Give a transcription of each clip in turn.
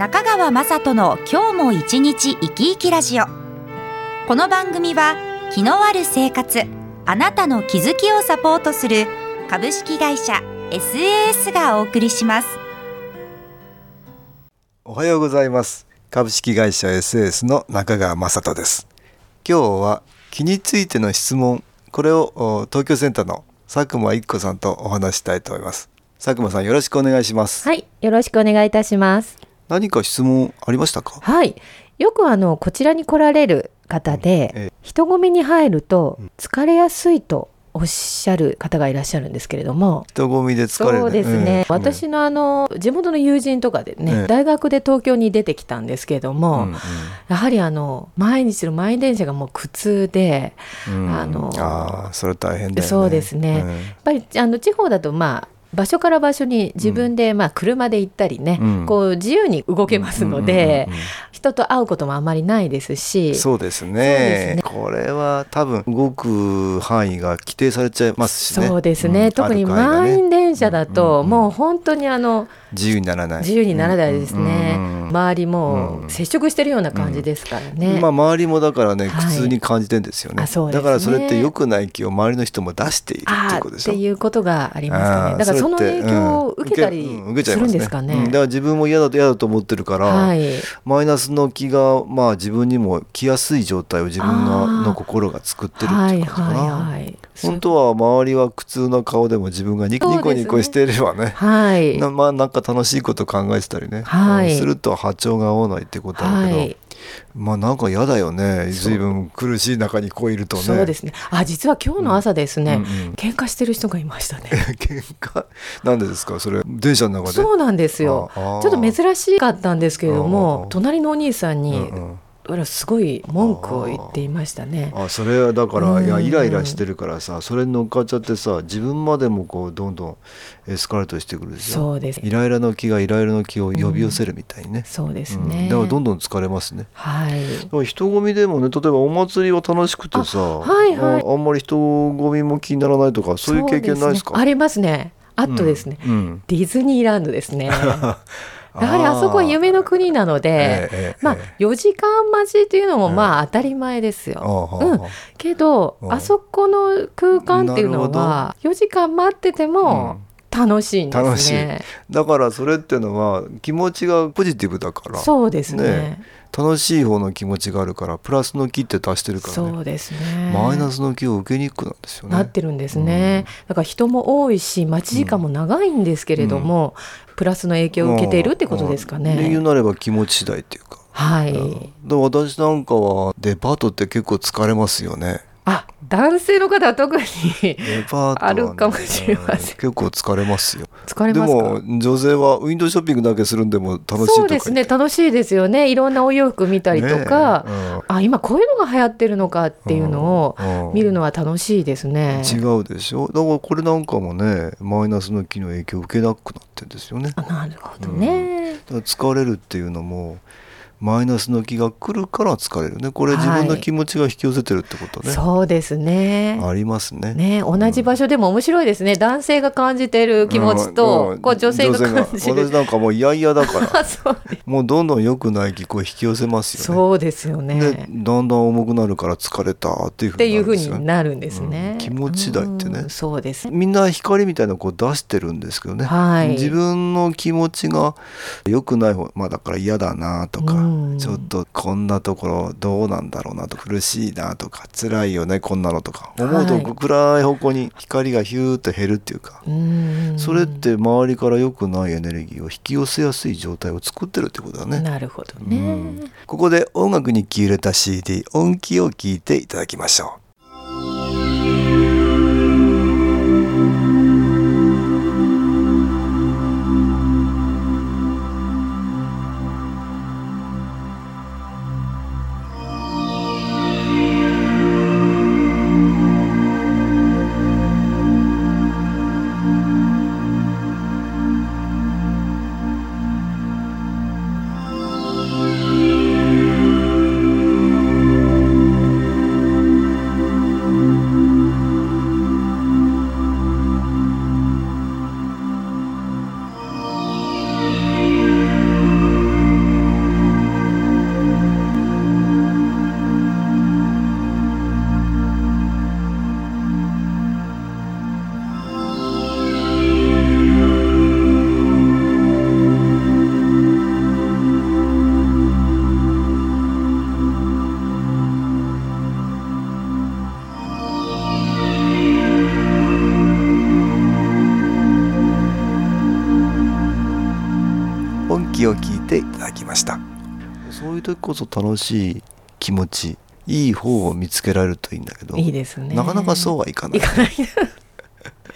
中川雅人の今日も一日生き生きラジオ。この番組は気のある生活あなたの気づきをサポートする株式会社 SAS がお送りします。おはようございます。株式会社 SAS の中川雅人です。今日は気についての質問これを東京センターの佐久間一子さんとお話したいと思います。佐久間さんよろしくお願いします。はいよろしくお願いいたします何か質問ありましたか？はい。よくあのこちらに来られる方で、うんええ、人混みに入ると疲れやすいとおっしゃる方がいらっしゃるんですけれども。人混みで疲れる、そうですね、うん、私のあの地元の友人とかでね、大学で東京に出てきたんですけれども、うんうん、やはりあの毎日の満員電車がもう苦痛で、うん、あのあそれ大変だよね。そうですね、やっぱりあの地方だとまあ場所から場所に自分でまあ車で行ったりね、うん、こう自由に動けますので、人と会うこともあまりないですし。そうですね、ね、これは多分動く範囲が規定されちゃいますしね。そうですね、うん、特に満員電車だと、もう本当にあの自由にならない。自由にならないですね、周りも接触してるような感じですからね、まあ周りもだからね苦痛に感じてんですよね。はいね、だからそれって良くない気を周りの人も出しているっていうことでしょ。っていうことがありますかね。だからその影響を受けたりするんですかね。うん、だから自分も嫌だと嫌だと思ってるから、はい、マイナスの気がまあ自分にも来やすい状態を自分の心が作ってるっていうことかな。はいはいはい、本当は周りは苦痛な顔でも自分がニコニコしていればね、はい、なまあなんか楽しいこと考えてたりね、はい、すると波長が合わないってことだけど。はいまあなんか嫌だよね。随分苦しい中にこういるとね。そうですね。あ実は今日の朝ですね、うん。うん、喧嘩してる人がいましたね。喧嘩？なんでですか？それ電車の中で？そうなんですよ。ちょっと珍しかったんですけれども隣のお兄さんに、うんうんすごい文句を言っていましたね。あそれはだから、いやイライラしてるからさそれに乗っかっちゃってさ自分までもこうどんどんエスカレートしてくるでしょ？そうです。イライラの気がイライラの気を呼び寄せるみたいにね、うん、そうですね、うん、だからどんどん疲れますね。はい。人混みでもね例えばお祭りは楽しくてさはいはい。あんまり人混みも気にならないとかそういう経験ないですか、ね、ありますね。あとですね、うん、ディズニーランドですね やはりあそこは夢の国なので、えー、まあ、4時間待ちっていうのもまあ当たり前ですよ。うん、けどあそこの空間っていうのは4時間待ってても、楽しいんですね。だからそれっていうのは気持ちがポジティブだから。そうですね。ね。楽しい方の気持ちがあるからプラスの気って足してるから、ね、そうですね。マイナスの気を受けにくくなんですよね。なってるんですね、うん、だから人も多いし待ち時間も長いんですけれども、うん、プラスの影響を受けているってことですかね、理由なれば気持ち次第っていうか。はい。で私なんかはデパートって結構疲れますよねあ男性の方は特にあるかもしれません、ね、結構疲れますよ。疲れますでも女性はウィンドウショッピングだけするんでも楽しいそうですね。楽しいですよね。いろんなお洋服見たりとか、ねうん、あ今こういうのが流行ってるのかっていうのを見るのは楽しいですね、うん、違うでしょ？だからこれなんかもねマイナスの気の影響を受けなくなってるんですよね。なるほどね、疲れるっていうのもマイナスの気が来るから疲れるね。これ自分の気持ちが引き寄せてるってことね、はい、そうですね。ありますね。ね同じ場所でも面白いですね、うん、男性が感じてる気持ちと、うん、こう女性が感じる。私なんかもう嫌々だから。もうどんどん良くない気候引き寄せますよね。そうですよね。でだんだん重くなるから疲れたっていうふうに、っていうふうになるんですね、うん、気持ちだってね、そうです。みんな光みたいなこう出してるんですけどね、はい、自分の気持ちが良くない方まあだから嫌だなとか、ちょっとこんなところどうなんだろうなと苦しいなとか辛いよねこんなのとか。思うと暗い方向に光がヒューッと減るっていうか、はい、それって周りから良くないエネルギーを引き寄せやすい状態を作ってるってことだね。なるほどね、ここで音楽に気入れた CD 音気を聞いていただきましょう。そういう時こそ楽しい気持ちいい方を見つけられるといいんだけどいいですねなかなかそうはいかない。いかない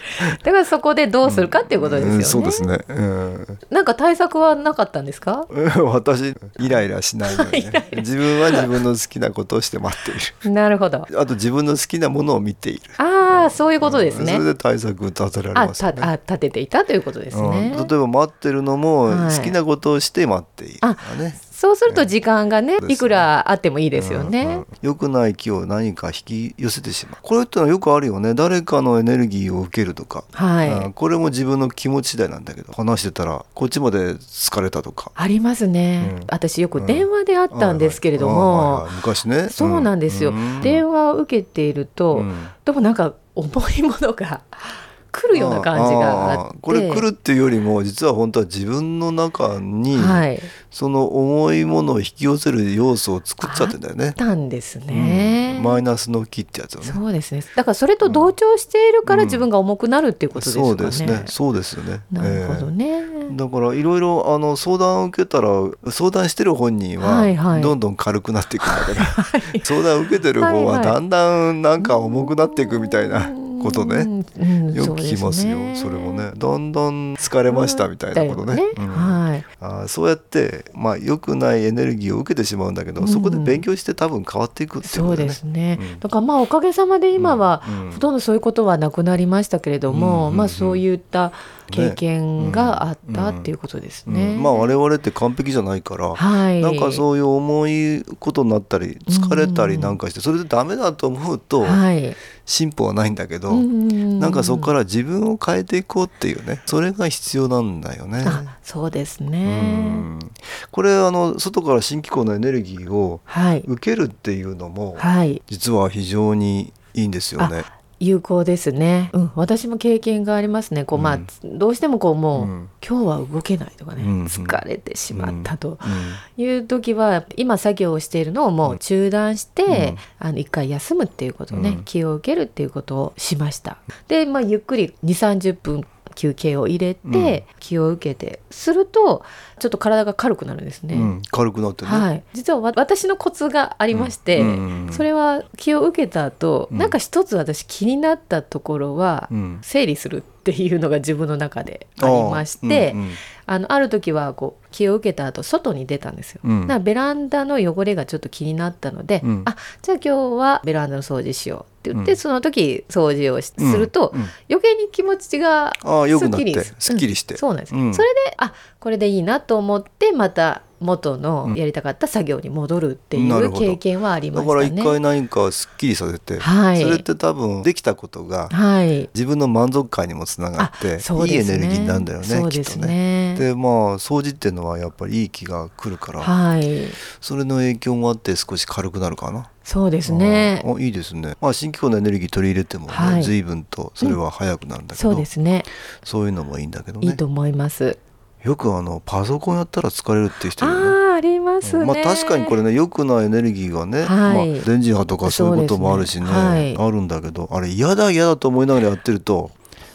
だからそこでどうするかっていうことですよね。うん、そうですね、うん。なんか対策はなかったんですか？私イライラしないので、ね、自分は自分の好きなことをして待っている。なるほど。あと自分の好きなものを見ている。ああ、そういうことですね。それで対策立てられます、ね、あ、あ立てていたということですね。例えば待ってるのも好きなことをして待っている、ね、ね。そうすると時間がね、いくらあってもいいですよね。うんうん、良くない気を何か引き寄せてしまう。これってのはよくあるよね。誰かのエネルギーを受けるとか。はい。これも自分の気持ち次第なんだけど、話してたらこっちまで疲れたとか。ありますね。うん、私よく電話であったんですけれども、昔ね。そうなんですよ。電話を受けていると、でもなんか重いものが。来るような感じがあってこれ来るっていうよりも実は本当は自分の中に、はい、その重いものを引き寄せる要素を作っちゃってんだよね。たんですね、うん、マイナスの木ってやつをね。そうですね。だからそれと同調しているから自分が重くなるっていうことですかね。そうですね。そうですよね。なるほどね。えー、だからいろいろあの相談を受けたら相談してる本人はどんどん軽くなっていくんだけど、は いはい、相談を受けてる方はだんだんなんか重くなっていくみたいな。ことね、よく聞きますよ。それもね。だんだん疲れましたみたいなことね、はい、あそうやってまあ良くないエネルギーを受けてしまうんだけど、そこで勉強して多分変わっていくっていうこと、ね、そうですね、だからまあおかげさまで今はほとんどそういうことはなくなりましたけれども、まあそういった経験があったっていうことですね。まあ我々って完璧じゃないから、はい、なんかそういう重いことになったり疲れたりなんかして、それでダメだと思うと、はい、進歩はないんだけど、うん、なんかそこから自分を変えていこうっていうねそれが必要なんだよね。そうですね、これあの外から新機構のエネルギーを受けるっていうのも、はい、実は非常にいいんですよね。有効ですね、うん、私も経験がありますね。こう、まあ、どうしてもこうもう、うん、今日は動けないとかね、うん、疲れてしまったという時は、今作業をしているのをもう中断して、あの一回休むっていうことをね、気を受けるっていうことをしました。で、まあ、ゆっくり2 3 0分休憩を入れて、気を受けてするとちょっと体が軽くなるんですね、うん、軽くなってね、はい、実は私のコツがありまして、うん、それは気を受けた後、うん、なんか一つ私気になったところは、整理するっていうのが自分の中でありまして、うんうん、あのある時はこう気を受けた後外に出たんですよ、うん、だからベランダの汚れがちょっと気になったので、うん、あじゃあ今日はベランダの掃除しようって言って、うん、その時掃除をすると、余計に気持ちがすっきりすっきりして、そうなんです、それであこれでいいなと思ってまた元のやりたかった作業に戻るっていう経験はありましたね。だから一回何かすっきりさせて、はい、それって多分できたことが、自分の満足感にもつながって、はい、いいエネルギーになるんだよねそうですね。でまあ掃除っていうのはやっぱりいい気が来るから、はい、それの影響もあって少し軽くなるかな。そうですね。あいいですね。まあ新機構のエネルギー取り入れてもね、はい、随分とそれは早くなるんだけど、うん、そうですね。そういうのもいいんだけどね。いいと思います。よくあのパソコンやったら疲れるって人いるね。あありますね、まあ確かにこれね良くないエネルギーがね、はい、まあ、電磁波とかそういうこともあるしね、ね。はい、あるんだけどあれ嫌だ嫌だと思いながらやってると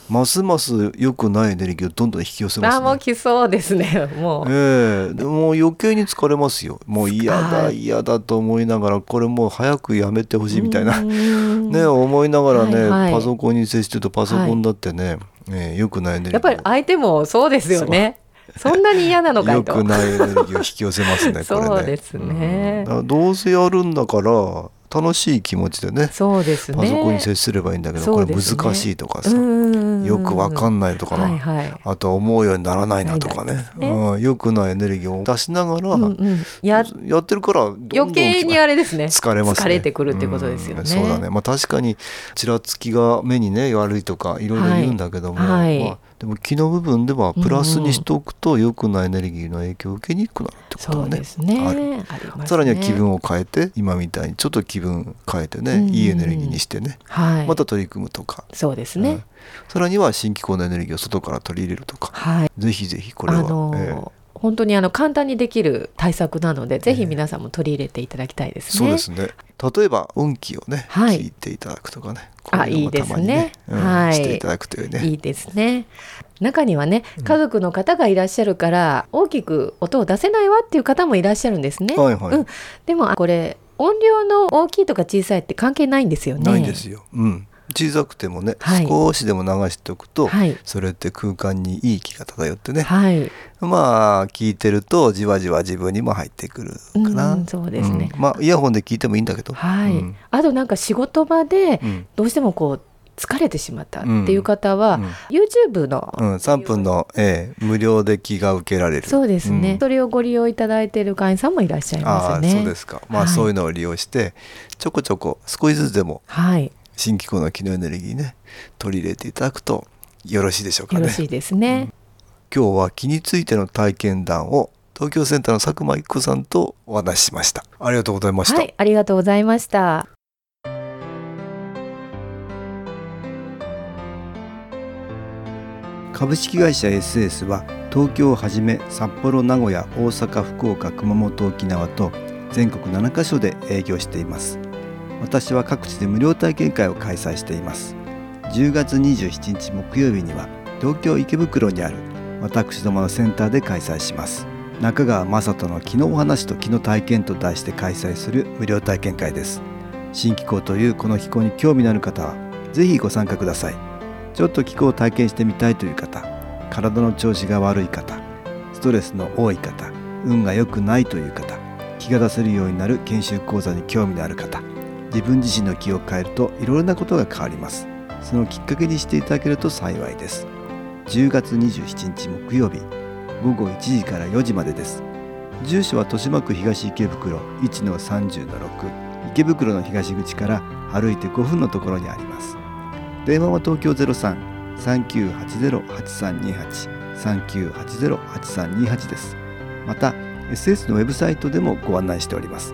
ますます良くないエネルギーをどんどん引き寄せます、ね、あもう来そうですね もう。ええ。ー、でも余計に疲れますよ。もう嫌だ嫌だと思いながらこれもう早くやめてほしいみたいな。ね思いながらね、はいはい、パソコンに接してるとパソコンだってね、はい、えー、良くないエネルギー。やっぱり相手もそうですよねそんなに嫌なのかよくないエネルギーを引き寄せますね。これね。そうですね、うん、どうせやるんだから楽しい気持ちでねそうですね。パソコンに接すればいいんだけど、これ難しいとかさ、よくわかんないとかな、はいはい、あとは思うようにならないなとかね、ね。うん、よくないエネルギーを出しながら、うんうん、ややってるから余計にあれですね。疲れます、ね、疲れてくるってことですよね、そうだね。まあ確かにちらつきが目にね悪いとかいろいろ言うんだけども、はい、まあでも気の部分ではプラスにしておくと良くないエネルギーの影響を受けにくくなるってことはね,、ね。ある、ね、さらには気分を変えて今みたいにちょっと気分変えてね、い。いエネルギーにしてね、はい、また取り組むとか。そうですね、うん、さらには新機構のエネルギーを外から取り入れるとか、はい、ぜひぜひこれは、あのーえー本当にあの簡単にできる対策なので、ぜひ皆さんも取り入れていただきたいですね。そうですね。例えば運気をね、はい、聞いていただくとかね。あ、いいですね。うん、はい。していただくというね。いいですね。中にはね、家族の方がいらっしゃるから、大きく音を出せないわっていう方もいらっしゃるんですね。はいはい。うん、でもこれ音量の大きいとか小さいって関係ないんですよね。ないんですよ。うん。小さくてもね、はい、少しでも流しておくと、はい、それって空間にいい気が漂ってね、はい、まあ聞いてるとじわじわ自分にも入ってくるかな、うん、そうですね、うん、まあイヤホンで聞いてもいいんだけど、はい、うん、あとなんか仕事場でどうしてもこう疲れてしまったっていう方は、うん、YouTube の、うん、3分の、ええ、無料で気が受けられる。そうですね、それをご利用いただいている会員さんもいらっしゃいますね。そうですか。まあ、はい、そういうのを利用してちょこちょこ少しずつでも、はい新機構の機能エネルギーね取り入れていただくとよろしいでしょうかね。よろしいですね、うん、今日は気についての体験談を東京センターの佐久間一子さんとお話ししました。ありがとうございました。はい、ありがとうございました。株式会社 SS は東京をはじめ札幌名古屋大阪福岡熊本沖縄と全国7カ所で営業しています私は各地で無料体験会を開催しています。10月27日木曜日には東京池袋にある私どものセンターで開催します。中川雅人の「気のお話と気の体験」と題して開催する無料体験会です。新気候というこの気候に興味のある方は是非ご参加ください。ちょっと気候を体験してみたいという方体の調子が悪い方ストレスの多い方運が良くないという方気が出せるようになる研修講座に興味のある方自分自身の気を変えるといろいろなことが変わります。そのきっかけにしていただけると幸いです。10月27日木曜日午後1時から4時までです。住所は豊島区東池袋1-30-6池袋の東口から歩いて5分のところにあります。電話は東京03-3980-8328 3980-8328です。また SS のウェブサイトでもご案内しております。